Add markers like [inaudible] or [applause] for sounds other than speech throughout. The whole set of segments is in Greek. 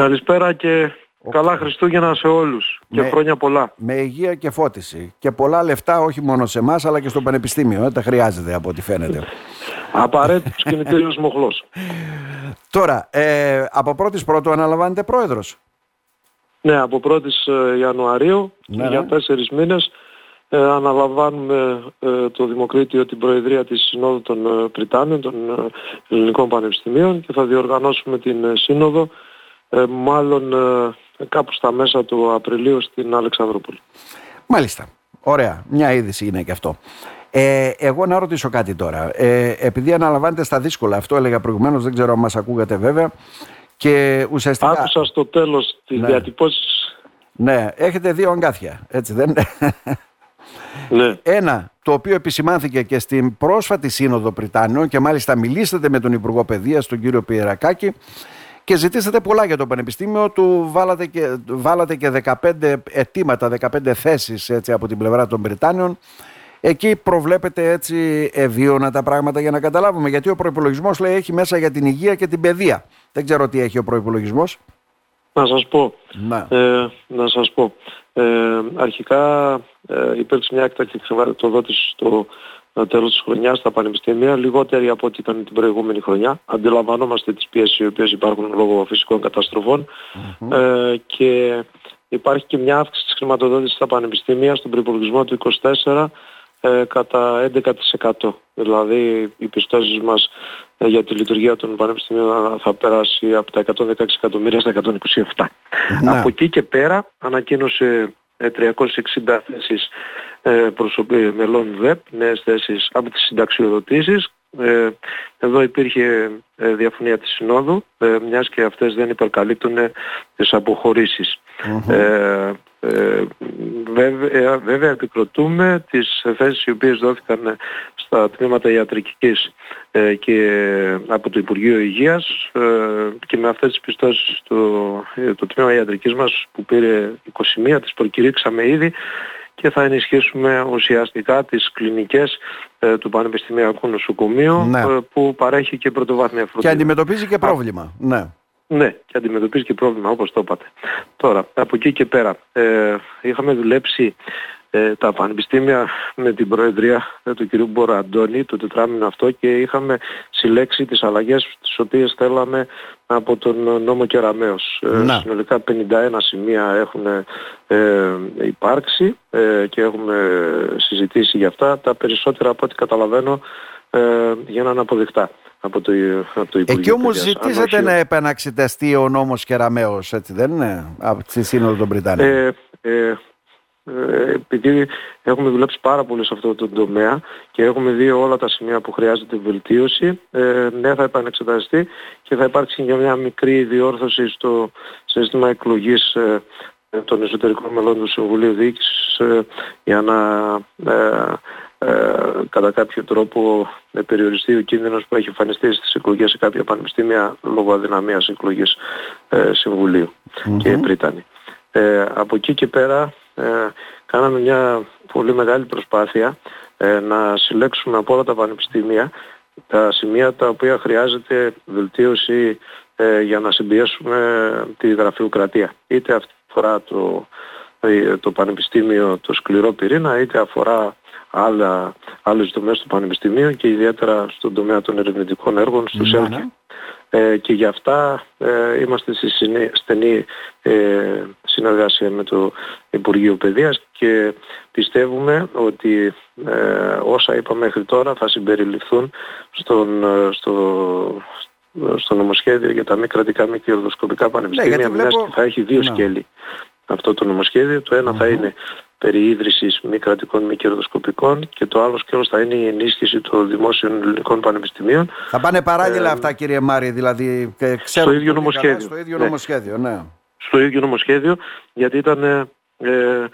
Καλησπέρα και καλά Χριστούγεννα σε όλους και χρόνια πολλά. Με υγεία και φώτιση και πολλά λεφτά όχι μόνο σε εμάς αλλά και στο Πανεπιστήμιο. Δεν τα χρειάζεται από ό,τι φαίνεται. Απαραίτητος κινητήριος μοχλός. [laughs] Τώρα, ε, από πρώτης πρώτου αναλαμβάνετε πρόεδρος; Ναι, από 1η ε, Ιανουαρίου ναι, για ναι. τέσσερις μήνες ε, αναλαμβάνουμε ε, το Δημοκρίτιο την Προεδρία της Συνόδου των ε, Πριτάνιων, των Ελληνικών Πανεπιστημίων και θα διοργανώσουμε την Σύνοδο μάλλον κάπου στα μέσα του Απριλίου στην Αλεξανδρούπολη. Μάλιστα. Ωραία. Μια είδηση είναι και αυτό. Ε, εγώ να ρωτήσω κάτι τώρα. Ε, επειδή αναλαμβάνετε στα δύσκολα, αυτό έλεγα προηγουμένως, δεν ξέρω αν μας ακούγατε βέβαια. Και ουσιαστικά... Άκουσα στο τέλος τις ναι. Ναι, έχετε δύο αγκάθια, έτσι δεν είναι. [laughs] Ναι. Ένα, το οποίο επισημάνθηκε και στην πρόσφατη Σύνοδο Πριτάνιων και μάλιστα μιλήσατε με τον Υπουργό Παιδείας, τον κύριο Πιερακάκη και ζητήσατε πολλά για το Πανεπιστήμιο, του βάλατε και, βάλατε και 15 αιτήματα, 15 θέσεις έτσι, από την πλευρά των Πριτάνιων. Εκεί προβλέπετε έτσι ευίωνα τα πράγματα για να καταλάβουμε. Γιατί ο προπολογισμό λέει έχει μέσα για την υγεία και την παιδεία. Δεν ξέρω τι έχει ο προπολογισμό. Να σας πω. Να, ε, να σας πω. Ε, αρχικά ε, υπήρξε μια έκτακτη χρηματοδότηση στο ε, τέλος της χρονιάς στα πανεπιστήμια, λιγότερη από ό,τι ήταν την προηγούμενη χρονιά. Αντιλαμβανόμαστε τις πιέσεις οι οποίες υπάρχουν λόγω φυσικών ε, και υπάρχει και μια αύξηση της χρηματοδότησης στα πανεπιστήμια στον προπολογισμό του 24 ε, κατά 11%. Δηλαδή οι πιστώσεις μας ε, για τη λειτουργία των πανεπιστημίων θα περάσει από τα 116 εκατομμύρια στα 127. Ναι. Από εκεί και πέρα ανακοίνωσε 360 θέσεις ε, μελών ΔΕΠ, νέες θέσεις από τις συνταξιοδοτήσεις. Ε, εδώ υπήρχε ε, διαφωνία της Συνόδου, ε, μιας και αυτές δεν υπερκαλύπτουν τις αποχωρησεις ε, βέβαια, βέβαια επικροτούμε τις θέσεις οι οποίες δόθηκαν στα τμήματα ιατρικής ε, και από το Υπουργείο Υγείας ε, και με αυτές τις πιστώσεις το, το τμήμα ιατρικής μας που πήρε 21 τις προκηρύξαμε ήδη και θα ενισχύσουμε ουσιαστικά τις κλινικές του Πανεπιστημιακού Νοσοκομείου ναι. που παρέχει και πρωτοβάθμια φροντίδα. Και αντιμετωπίζει και πρόβλημα. Ναι. Ναι, και αντιμετωπίζει και πρόβλημα όπως το είπατε. Τώρα, από εκεί και πέρα, ε, είχαμε δουλέψει ε, τα πανεπιστήμια με την Προεδρία ε, του κ. Μποραντώνη το τετράμινο αυτό και είχαμε συλλέξει τις αλλαγές τις οποίες θέλαμε από τον νόμο Κεραμέως. Ε, συνολικά 51 σημεία έχουν ε, υπάρξει ε, και έχουμε συζητήσει για αυτά. Τα περισσότερα από ό,τι καταλαβαίνω ε, γίνανε αποδεικτά από το, από το Υπουργείο Εκεί όμως ζητήσατε να επαναξεταστεί ο νόμος Κεραμέως, έτσι δεν είναι, από τη Σύνοδο των Βρυτανίων. Ε, ε, ε, επειδή έχουμε δουλέψει πάρα πολύ σε αυτό το τομέα και έχουμε δει όλα τα σημεία που χρειάζεται βελτίωση, ε, ναι θα επανεξεταστεί και θα υπάρξει για μια μικρή διόρθωση στο σύστημα εκλογής ε, των εσωτερικών μελών του Συμβουλίου Διοίκησης ε, για να ε, ε, κατά κάποιο τρόπο με περιοριστεί ο κίνδυνος που έχει εμφανιστεί στις εκλογές σε κάποια πανεπιστήμια λόγω αδυναμίας εκλογής ε, συμβουλιου και Πρίτανη. Ε, από εκεί και πέρα ε, κάναμε μια πολύ μεγάλη προσπάθεια ε, να συλλέξουμε από όλα τα πανεπιστήμια τα σημεία τα οποία χρειάζεται βελτίωση για να συμπιέσουμε τη γραφειοκρατία. Είτε αυτή αφορά το, το πανεπιστήμιο το σκληρό πυρήνα, είτε αφορά άλλα, άλλες δομές του Πανεπιστημίου και ιδιαίτερα στον τομέα των ερευνητικών έργων, στο ναι, ναι. Ε, και γι' αυτά ε, είμαστε στη στενή ε, συνεργασία με το Υπουργείο Παιδείας και πιστεύουμε ότι ε, όσα είπαμε μέχρι τώρα θα συμπεριληφθούν στον, ε, στο, στο νομοσχέδιο για τα μη κρατικά μη κερδοσκοπικά ναι, πανεπιστήμια, ναι, βλέπω... και θα έχει δύο σκέλη αυτό το νομοσχέδιο. Το ενα θα είναι περί ίδρυσης μη κρατικών μη κερδοσκοπικών και το άλλο σκέλος θα είναι η ενίσχυση των δημόσιων ελληνικών πανεπιστημίων. Θα πάνε παράλληλα ε, αυτά κύριε Μάρη, δηλαδή ξέρω στο ίδιο νομοσχέδιο. στο ίδιο ναι. νομοσχέδιο, ναι. Στο ίδιο νομοσχέδιο, γιατί ήταν ε,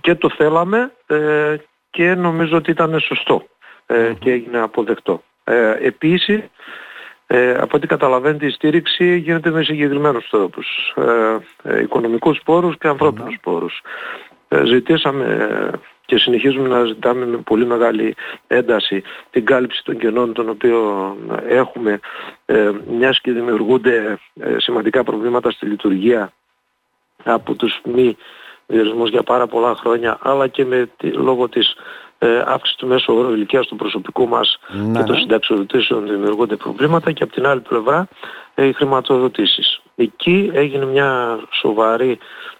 και το θέλαμε ε, και νομίζω ότι ήταν σωστό ε, και έγινε αποδεκτό. Ε, επίσης, ε, από ό,τι καταλαβαίνετε η στήριξη γίνεται με συγκεκριμένους τρόπους. Ε, ε, οικονομικούς πόρους και ανθρώπινους πόρους. Ε, ζητήσαμε και συνεχίζουμε να ζητάμε με πολύ μεγάλη ένταση την κάλυψη των κενών των οποίων έχουμε ε, μιας και δημιουργούνται ε, σημαντικά προβλήματα στη λειτουργία από τους μη διορισμούς για πάρα πολλά χρόνια αλλά και με, λόγω της ε, αύξησης του μέσου όρου ηλικίας του προσωπικού μας ναι. και των ναι. συνταξιοδοτήσεων δημιουργούνται προβλήματα και από την άλλη πλευρά ε, οι χρηματοδοτήσεις. Εκεί έγινε μια σοβαρή ε, ε,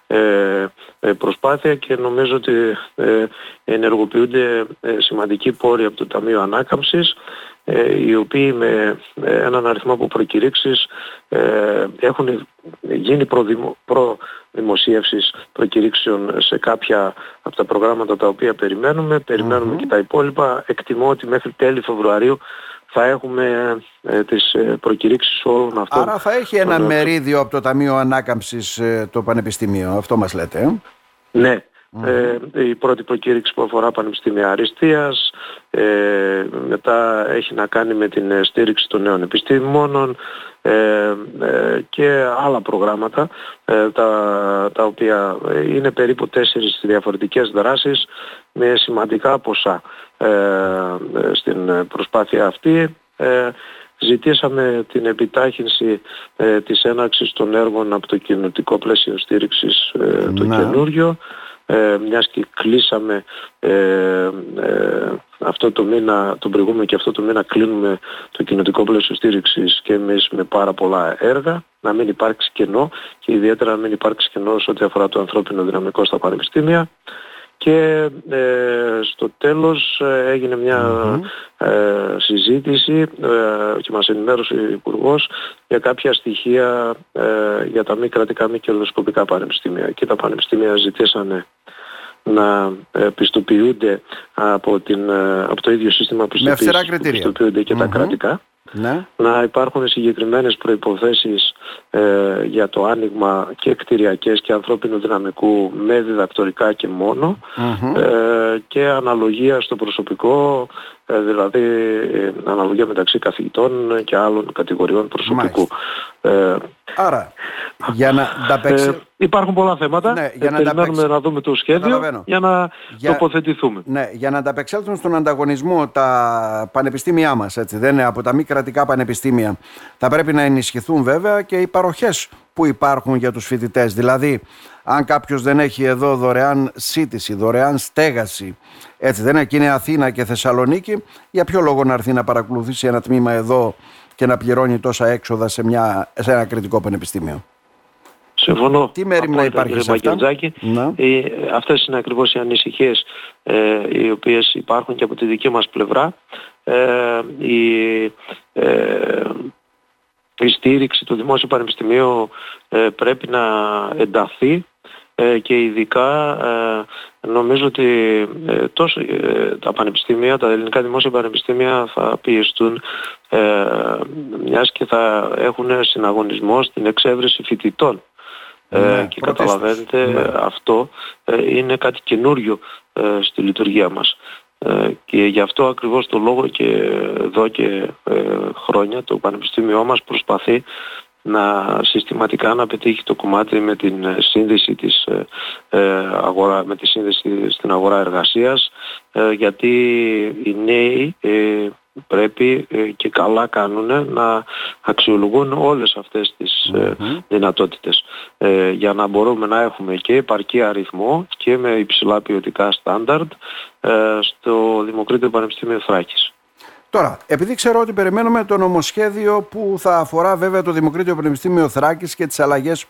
προσπάθεια και νομίζω ότι ε, ενεργοποιούνται σημαντικοί πόροι από το Ταμείο Ανάκαμψης οι οποίοι με έναν αριθμό από προκηρύξεις έχουν γίνει προδημοσίευσεις προκηρύξεων σε κάποια από τα προγράμματα τα οποία περιμένουμε. και τα υπόλοιπα. Εκτιμώ ότι μέχρι τέλη Φεβρουαρίου θα έχουμε ε, τις ε, προκηρύξεις όλων αυτών. Άρα θα έχει ένα μερίδιο από το Ταμείο Ανάκαμψης ε, το Πανεπιστήμιο, αυτό μας λέτε. Ε; Ναι. Ε, η πρώτη προκήρυξη που αφορά Πανεπιστήμια Αριστείας, ε, μετά έχει να κάνει με την στήριξη των νέων επιστήμονων ε, και άλλα προγράμματα τα, τα οποία είναι περίπου τέσσερις διαφορετικές δράσεις με σημαντικά ποσά στην προσπάθεια αυτή. Ζητήσαμε την επιτάχυνση της έναρξης των έργων από το κοινωτικό πλαίσιο στήριξης το ναι. καινούριο ε, μιας και κλείσαμε ε, ε, αυτό το μήνα, τον προηγούμενο και αυτό το μήνα κλείνουμε το κοινωτικό πλαίσιο στήριξης και εμείς με πάρα πολλά έργα, να μην υπάρξει κενό και ιδιαίτερα να μην υπάρξει κενό σε ό,τι αφορά το ανθρώπινο δυναμικό στα πανεπιστήμια και ε, στο τέλος ε, έγινε ε, συζήτηση και μας ενημέρωσε ο Υπουργός για κάποια στοιχεία για τα μη κρατικά μη κερδοσκοπικά πανεπιστήμια. Και τα πανεπιστήμια ζητήσανε να πιστοποιούνται από, την, από το ίδιο σύστημα πιστοποίησης που πιστοποιούνται και τα κρατικά ναι. να υπάρχουν συγκεκριμένες προϋποθέσεις ε, για το άνοιγμα και κτηριακές και ανθρώπινου δυναμικού με διδακτορικά και μόνο ε, και αναλογία στο προσωπικό ε, δηλαδή ε, αναλογία μεταξύ καθηγητών και άλλων κατηγοριών προσωπικού. Ε, Άρα, για να ε, υπάρχουν πολλά θέματα. Ναι, για να περιμένουμε να δούμε το σχέδιο για να για, τοποθετηθούμε. Ναι, για να ανταπεξέλθουν στον ανταγωνισμό τα πανεπιστήμια μας, έτσι, δεν είναι από τα μη κρατικά πανεπιστήμια. Θα πρέπει να ενισχυθούν βέβαια και οι παροχές που υπάρχουν για τους φοιτητές. Δηλαδή, αν κάποιος δεν έχει εδώ δωρεάν σύντηση, δωρεάν στέγαση, έτσι δεν είναι, και είναι Αθήνα και Θεσσαλονίκη, για ποιο λόγο να έρθει να παρακολουθήσει ένα τμήμα εδώ και να πληρώνει τόσα έξοδα σε, μια, σε ένα κριτικό πανεπιστήμιο; Συμφωνώ. Τι μέρη να υπάρχει σε αυτά; Ε, αυτές είναι ακριβώς οι ανησυχίες ε, οι οποίες υπάρχουν και από τη δική μας πλευρά. Ε, η, ε, η στήριξη του Δημόσιου Πανεπιστημίου ε, πρέπει να ενταθεί ε, και ειδικά ε, νομίζω ότι τόσο τα πανεπιστήμια, τα ελληνικά δημόσια πανεπιστήμια θα πιεστούν μιας και θα έχουν συναγωνισμό στην εξέβρεση φοιτητών. Ναι, και καταλαβαίνετε ναι. αυτό είναι κάτι καινούριο στη λειτουργία μας. Και γι' αυτό ακριβώς το λόγο και εδώ και χρόνια το Πανεπιστήμιό μας προσπαθεί να συστηματικά να πετύχει το κομμάτι με την σύνδεση της ε, αγορά, με τη σύνδεση στην αγορά εργασίας γιατί οι νέοι πρέπει και καλά κάνουν να αξιολογούν όλες αυτές τις δυνατότητες για να μπορούμε να έχουμε και επαρκή αριθμό και με υψηλά ποιοτικά στάνταρτ στο Δημοκρίτιο Πανεπιστήμιο Θράκης. Τώρα, επειδή ξέρω ότι περιμένουμε το νομοσχέδιο που θα αφορά βέβαια το Δημοκρίτιο Πανεπιστήμιο Θράκης και τις αλλαγές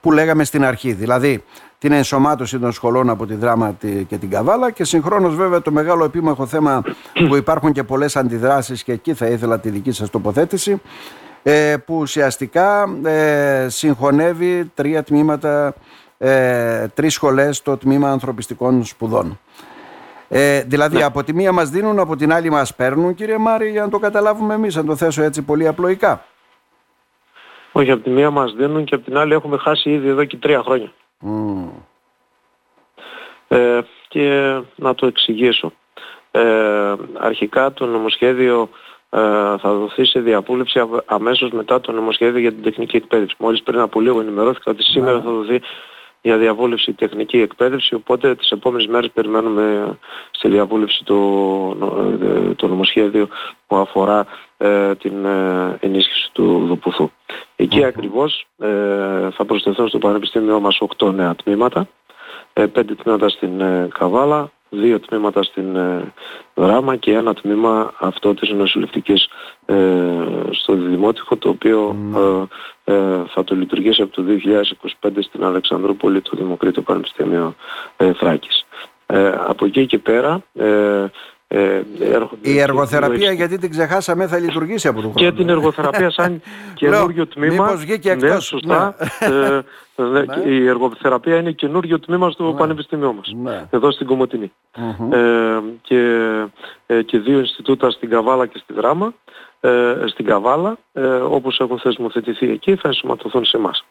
που λέγαμε στην αρχή. Δηλαδή την ενσωμάτωση των σχολών από τη Δράμα και την Καβάλα και συγχρόνως βέβαια το μεγάλο επίμαχο θέμα που υπάρχουν και πολλές αντιδράσεις και εκεί θα ήθελα τη δική σας τοποθέτηση ε, που ουσιαστικά ε, συγχωνεύει τρία τμήματα, ε, τρεις σχολές στο τμήμα ανθρωπιστικών σπουδών. Ε, δηλαδή ναι. από τη μία μας δίνουν, από την άλλη μας παίρνουν κύριε Μάρη για να το καταλάβουμε εμείς, να το θέσω έτσι πολύ απλοϊκά. Όχι, από τη μία μας δίνουν και από την άλλη έχουμε χάσει ήδη εδώ και τρία χρόνια. Ε, και να το εξηγήσω. Ε, αρχικά το νομοσχέδιο ε, θα δοθεί σε διαβούλευση αμέσως μετά το νομοσχέδιο για την τεχνική εκπαίδευση. Μόλις πριν από λίγο ενημερώθηκα ότι σήμερα ναι. θα δοθεί για διαβούλευση τεχνική εκπαίδευση, οπότε τις επόμενες μέρες περιμένουμε στη διαβούλευση το, το νομοσχέδιο που αφορά ε, την ε, ενίσχυση του Δοπουθού. Εκεί ακριβώς ε, θα προσθεθούν στο Πανεπιστήμιό μας 8 νέα τμήματα, 5 τμήματα στην Καβάλα, δύο τμήματα στην Δράμα και ένα τμήμα αυτό της νοσηλευτικής στο Δημότυχο το οποίο θα το λειτουργήσει από το 2025 στην Αλεξανδρούπολη του Δημοκρίτου Πανεπιστήμιο Θράκης. από εκεί και πέρα ε, η εργοθεραπεία γιατί την ξεχάσαμε θα λειτουργήσει από τον χρόνο. Και την εργοθεραπεία σαν [laughs] καινούριο τμήμα. Μήπως βγήκε εκτός. Ναι, σωστά. Ναι. Ε, ναι. Η εργοθεραπεία είναι καινούριο τμήμα στο ναι. Πανεπιστήμιό μας. Ναι. Εδώ στην κομωτινη ε, και, ε, και δύο Ινστιτούτα στην Καβάλα και στη Δράμα. Ε, στην Καβάλα, ε, όπως έχουν θεσμοθετηθεί εκεί, θα ενσωματωθούν σε εμάς.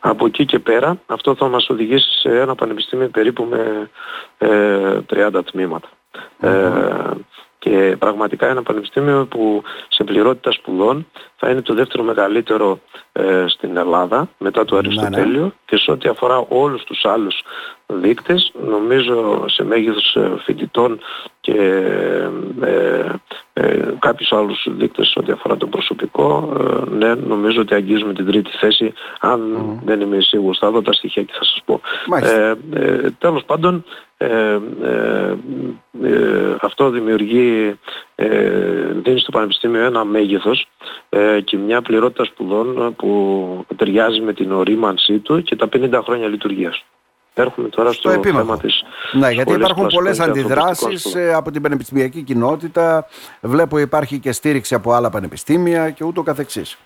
Από εκεί και πέρα, αυτό θα μας οδηγήσει σε ένα πανεπιστήμιο περίπου με ε, 30 τμήματα. Ε, και πραγματικά ένα πανεπιστήμιο που σε πληρότητα σπουδών θα είναι το δεύτερο μεγαλύτερο ε, στην Ελλάδα μετά το ναι, ναι. Αριστοτέλειο και σε ό,τι αφορά όλους τους άλλους δείκτες. Νομίζω σε μέγεθος ε, φοιτητών και ε, ε, κάποιους άλλους δείκτες ό,τι αφορά το προσωπικό ναι νομίζω ότι αγγίζουμε την τρίτη θέση. Αν δεν είμαι σίγουρος θα δω τα στοιχεία και θα σας πω. Ε, τέλος πάντων αυτό δημιουργεί δίνει στο Πανεπιστήμιο ένα μέγεθος και μια πληρότητα σπουδών που ταιριάζει με την ορίμανσή του και τα 50 χρόνια λειτουργίας. Έρχομαι τώρα στο, στο θέμα της Ναι, γιατί υπάρχουν πολλές αντιδράσεις ε, από την πανεπιστημιακή κοινότητα. Βλέπω υπάρχει και στήριξη από άλλα πανεπιστήμια και ούτω καθεξής.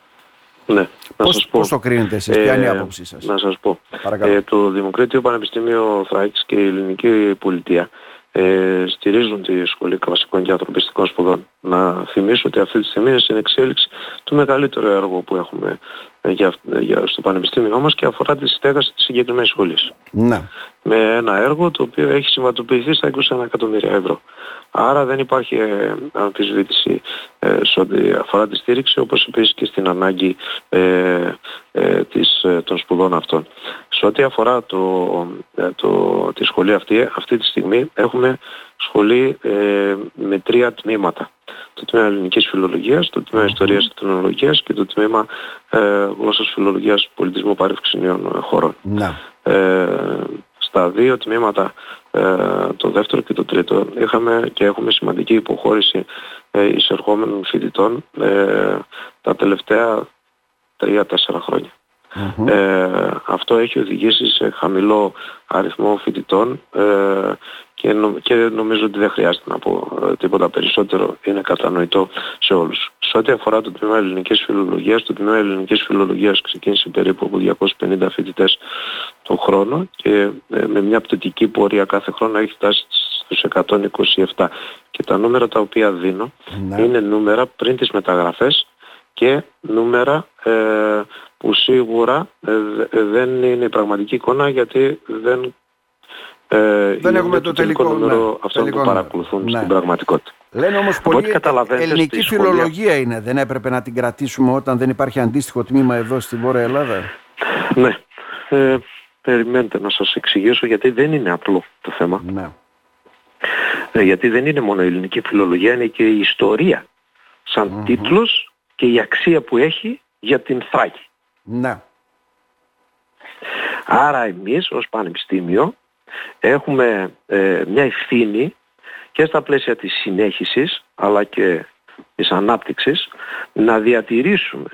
Ναι, να πώς, σας πω. Πώς το κρίνετε εσείς, ποια είναι η ε, άποψή σας; Να σας πω. Ε, το Δημοκρίτιο Πανεπιστήμιο Θράκης και η Ελληνική Πολιτεία ε, στηρίζουν τη Σχολή Κλασικών και Ανθρωπιστικών Σπουδών. Να θυμίσω ότι αυτή τη στιγμή είναι στην εξέλιξη του μεγαλύτερου έργου που έχουμε ε, για, για, στο Πανεπιστήμιό μας και αφορά τη στέγαση της συγκεκριμένης σχολής. Ναι. Με ένα έργο το οποίο έχει συμβατοποιηθεί στα 21 εκατομμύρια ευρώ. Άρα δεν υπάρχει ε, αμφισβήτηση ε, σε ό,τι αφορά τη στήριξη όπως επίσης και στην ανάγκη ε, ε, της, ε, των σπουδών αυτών. Σε ό,τι αφορά το, το, τη σχολή αυτή, αυτή τη στιγμή έχουμε σχολή με τρία τμήματα. Το τμήμα ελληνικής φιλολογίας, το τμήμα ιστορίας και τεχνολογίας και το τμήμα ε, γλώσσας φιλολογίας πολιτισμού παρεύξης χωρών. Να. στα δύο τμήματα ε, το δεύτερο και το τρίτο είχαμε και έχουμε σημαντική υποχώρηση ε, εισερχόμενων φοιτητών ε, τα τελευταία τρία-τέσσερα χρόνια. Ε, αυτό έχει οδηγήσει σε χαμηλό αριθμό φοιτητών ε, και, και νομίζω ότι δεν χρειάζεται να πω ε, τίποτα περισσότερο, είναι κατανοητό σε όλους. Σε ό,τι αφορά το τμήμα ελληνικής φιλολογίας, το τμήμα ελληνικής φιλολογίας ξεκίνησε περίπου από 250 φοιτητές το χρόνο και με μια πτωτική πορεία κάθε χρόνο έχει φτάσει στους 127. Και τα νούμερα τα οποία δίνω ναι. είναι νούμερα πριν τις μεταγραφές και νούμερα ε, που σίγουρα ε, δεν είναι η πραγματική εικόνα γιατί δεν, ε, δεν έχουμε το, τελικό, νούμερο ναι, αυτών που παρακολουθούν ναι. στην πραγματικότητα. Λένε όμως πολύ ελληνική φιλολογία είναι. Δεν έπρεπε να την κρατήσουμε όταν δεν υπάρχει αντίστοιχο τμήμα εδώ στη Βόρεια Ελλάδα; Ναι. Ε, περιμένετε να σας εξηγήσω γιατί δεν είναι απλό το θέμα. Ναι. Ε, γιατί δεν είναι μόνο η ελληνική φιλολογία, είναι και η ιστορία σαν τίτλος και η αξία που έχει για την Θράκη. Ναι. Άρα εμείς ως Πανεπιστήμιο έχουμε ε, μια ευθύνη και στα πλαίσια της συνέχισης αλλά και της ανάπτυξης να διατηρήσουμε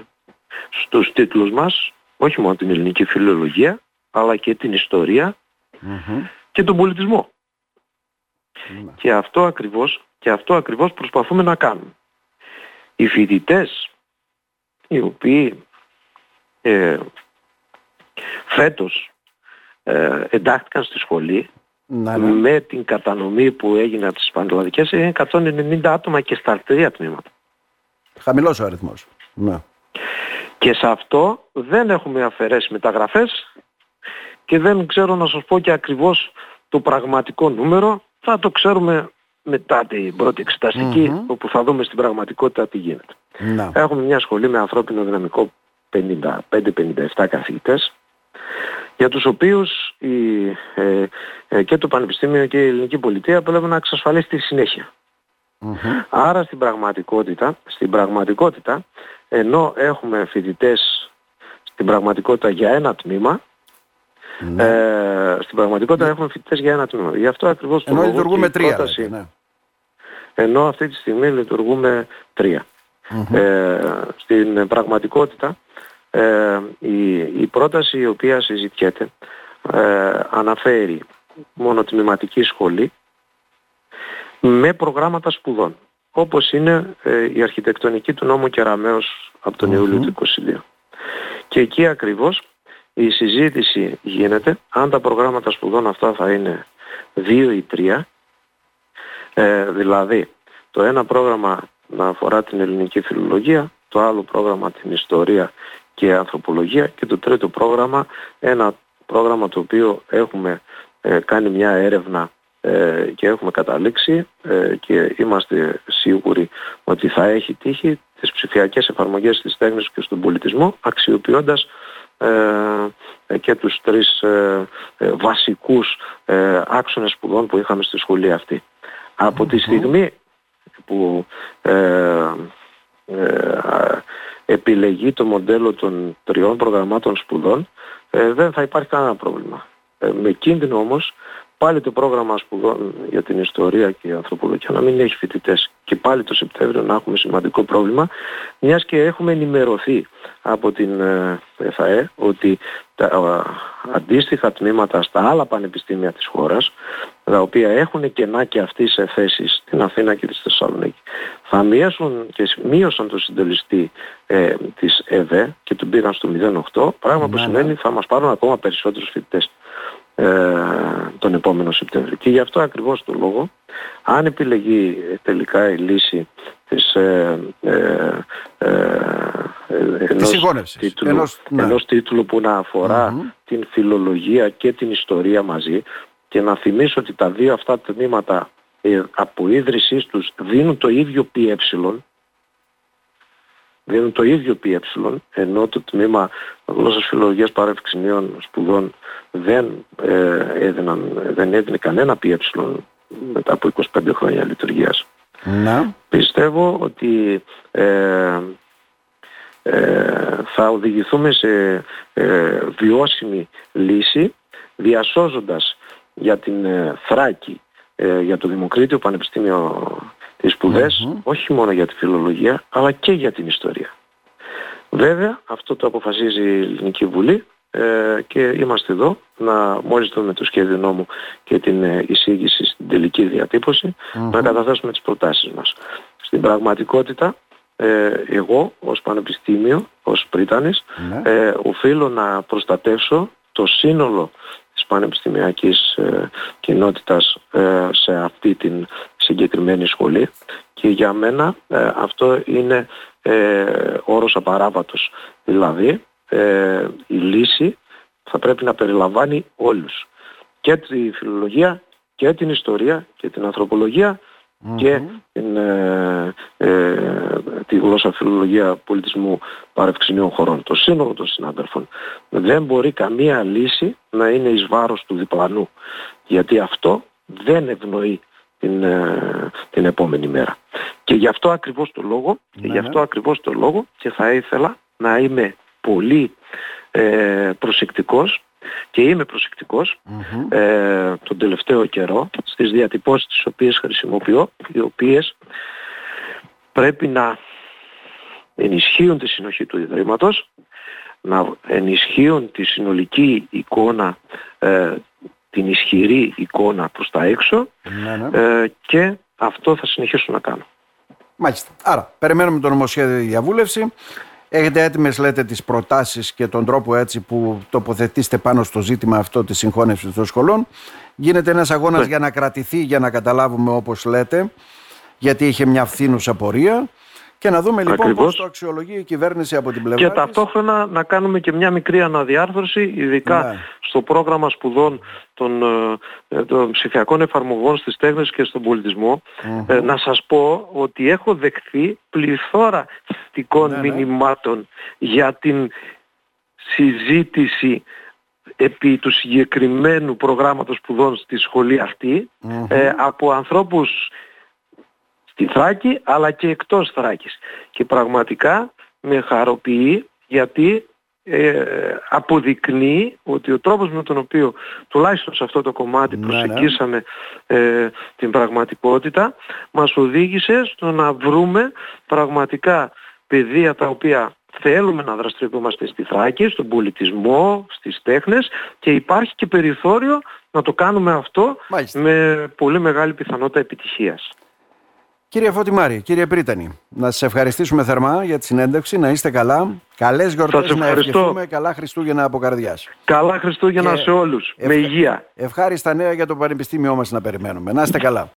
στους τίτλους μας όχι μόνο την ελληνική φιλολογία αλλά και την ιστορια και τον πολιτισμό. Ναι. Και αυτό ακριβώς, και αυτό ακριβώς προσπαθούμε να κάνουμε. Οι φοιτητές οι οποίοι ε, φέτος ε, εντάχθηκαν στη σχολή ναι, ναι. με την κατανομή που έγινε από τις πανελλαδικές είναι 190 άτομα και στα τρία τμήματα. Χαμηλός ο αριθμός. Ναι. Και σε αυτό δεν έχουμε αφαιρέσει μεταγραφές και δεν ξέρω να σας πω και ακριβώς το πραγματικό νούμερο. Θα το ξέρουμε μετά την πρώτη όπου θα δούμε στην πραγματικότητα τι γίνεται. Να. Έχουμε μια σχολή με ανθρώπινο δυναμικό 55-57 καθηγητές για τους οποίους η, ε, ε, και το Πανεπιστήμιο και η Ελληνική Πολιτεία πρέπει να εξασφαλίσει τη συνέχεια. Άρα στην πραγματικότητα, στην πραγματικότητα, ενώ έχουμε φοιτητές στην πραγματικότητα για ένα τμήμα, ναι. ε, στην πραγματικότητα ναι. έχουμε φοιτητές για ένα τμήμα. Γι' αυτό ακριβώς ενώ λειτουργούμε τρία. Πρόταση, ναι. Ενώ αυτή τη στιγμή λειτουργούμε Ε, στην πραγματικότητα ε, η, η πρόταση η οποία συζητιέται ε, αναφέρει μονοτμηματική σχολή με προγράμματα σπουδών όπως είναι ε, η αρχιτεκτονική του νόμου Κεραμέως από τον Ιούλιο του 2022. Και εκεί ακριβώς η συζήτηση γίνεται αν τα προγράμματα σπουδών αυτά θα είναι δύο ή τρία, ε, δηλαδή το ένα πρόγραμμα να αφορά την ελληνική φιλολογία, το άλλο πρόγραμμα την ιστορία και ανθρωπολογία και το τρίτο πρόγραμμα ένα πρόγραμμα το οποίο έχουμε ε, κάνει μια έρευνα ε, και έχουμε καταλήξει ε, και είμαστε σίγουροι ότι θα έχει τύχει τις ψηφιακές εφαρμογές της τέχνης και στον πολιτισμό αξιοποιώντας και τους τρεις βασικούς άξονες σπουδών που είχαμε στη σχολή αυτή. Από τη στιγμή που επιλεγεί το μοντέλο των τριών προγραμμάτων σπουδών δεν θα υπάρχει κανένα πρόβλημα. με κίνδυνο όμως πάλι το πρόγραμμα σπουδών για την ιστορία και η ανθρωπολογία να μην έχει φοιτητές και πάλι το Σεπτέμβριο να έχουμε σημαντικό πρόβλημα μιας και έχουμε ενημερωθεί από την ΕΦΑΕ ότι τα αντίστοιχα τμήματα στα άλλα πανεπιστήμια της χώρας τα οποία έχουν κενά και αυτοί σε θέσεις στην Αθήνα και τη Θεσσαλονίκη θα μείωσαν και μείωσαν το συντελεστή ε, της ΕΒΕ και τον πήγαν στο 0,8 πράγμα που ναι, ναι. σημαίνει θα μας πάρουν ακόμα περισσότερους φοιτητές ε, τον επόμενο Σεπτέμβριο. Και γι' αυτό ακριβώς το λόγο, αν επιλεγεί τελικά η λύση της ε, ε, ε ενός, τίτλου, ενός, ναι. ενός τίτλου που να αφορα την φιλολογία και την ιστορία μαζί και να θυμίσω ότι τα δύο αυτά τμήματα ε, από ίδρυσής τους δίνουν το ίδιο πι δίνουν το ίδιο πι ενώ το τμήμα γλώσσας φιλολογίας παρέφυξης νέων σπουδών δεν, ε, έδιναν, δεν έδινε κανένα πι μετά από 25 χρόνια λειτουργίας. Να. Πιστεύω ότι ε, ε, θα οδηγηθούμε σε ε, βιώσιμη λύση διασώζοντας για την ε, Θράκη, για το Δημοκρίτιο Πανεπιστήμιο τις σπουδες όχι μόνο για τη φιλολογία αλλά και για την ιστορία. Βέβαια αυτό το αποφασίζει η Ελληνική Βουλή ε, και είμαστε εδώ να μόλις δούμε το σχέδιο νόμου και την ε, εισήγηση στην τελική να καταθέσουμε τις προτάσεις μας. Στην πραγματικότητα ε, εγώ ως πανεπιστήμιο, ως πριτανης ναι. ε, οφείλω να προστατεύσω το σύνολο της πανεπιστημιακής ε, κοινότητας ε, σε αυτή την συγκεκριμένη σχολή και για μένα ε, αυτό είναι ε, όρος απαράβατος. Δηλαδή η λύση θα πρέπει να περιλαμβάνει όλους. Και τη φιλολογία και την ιστορία και την ανθρωπολογία και την, ε, ε, τη γλώσσα φιλολογία πολιτισμού παρευξηνίων χωρών. Το σύνολο των συνάδελφων. Δεν μπορεί καμία λύση να είναι εις βάρος του διπλανού. Γιατί αυτό δεν ευνοεί την, ε, την επόμενη μέρα. Και γι' αυτό ακριβώς το λόγο, και γι' ναι, αυτό ναι. ακριβώς το λόγο και θα ήθελα να είμαι πολύ ε, προσεκτικός και είμαι ε, τον τελευταίο καιρό στις διατυπώσεις τις οποίες χρησιμοποιώ, οι οποίες πρέπει να ενισχύουν τη συνοχή του Ιδρύματος, να ενισχύουν τη συνολική εικόνα, ε, την ισχυρή εικόνα προς τα έξω ναι, ναι. Ε, και αυτό θα συνεχίσω να κάνω. Μάλιστα. Άρα, περιμένουμε το νομοσχέδιο διαβούλευση. Έχετε έτοιμες λέτε τις προτάσεις και τον τρόπο έτσι που τοποθετήσετε πάνω στο ζήτημα αυτό της συγχώνευσης των σχολών. Γίνεται ένας αγώνας ναι. για να κρατηθεί, για να καταλάβουμε όπως λέτε, γιατί είχε μια φθήνουσα πορεία. Και να δούμε λοιπόν Ακριβώς. πώς το αξιολογεί η κυβέρνηση από την πλευρά Και ταυτόχρονα να κάνουμε και μια μικρή αναδιάρθρωση, ειδικά ναι. στο πρόγραμμα σπουδών των, ε, των ψηφιακών εφαρμογών στις τέχνες και στον πολιτισμο ε, να σας πω ότι έχω δεχθεί πληθώρα θετικών ναι, ναι. μηνυμάτων για την συζήτηση επί του συγκεκριμένου προγράμματος σπουδών στη σχολή ε, από ανθρώπους στη Θράκη αλλά και εκτός Θράκης. Και πραγματικά με χαροποιεί γιατί ε, αποδεικνύει ότι ο τρόπος με τον οποίο τουλάχιστον σε αυτό το κομμάτι ναι, ναι. προσεγγίσαμε ε, την πραγματικότητα μας οδήγησε στο να βρούμε πραγματικά παιδεία τα οποία θέλουμε να δραστηριοποιούμαστε στη Θράκη, στον πολιτισμό, στις τέχνες και υπάρχει και περιθώριο να το κάνουμε αυτό με πολύ μεγάλη πιθανότητα επιτυχίας. Κύριε Φωτιμάρη, κύριε Πρίτανη, να σας ευχαριστήσουμε θερμά για τη συνέντευξη, να είστε καλά. Καλές γιορτές να ευχηθούμε, καλά Χριστούγεννα από καρδιάς. Καλά Χριστούγεννα σε όλους, με υγεία. Ευχάριστα νέα για το Πανεπιστήμιό μας να περιμένουμε. Να είστε καλά.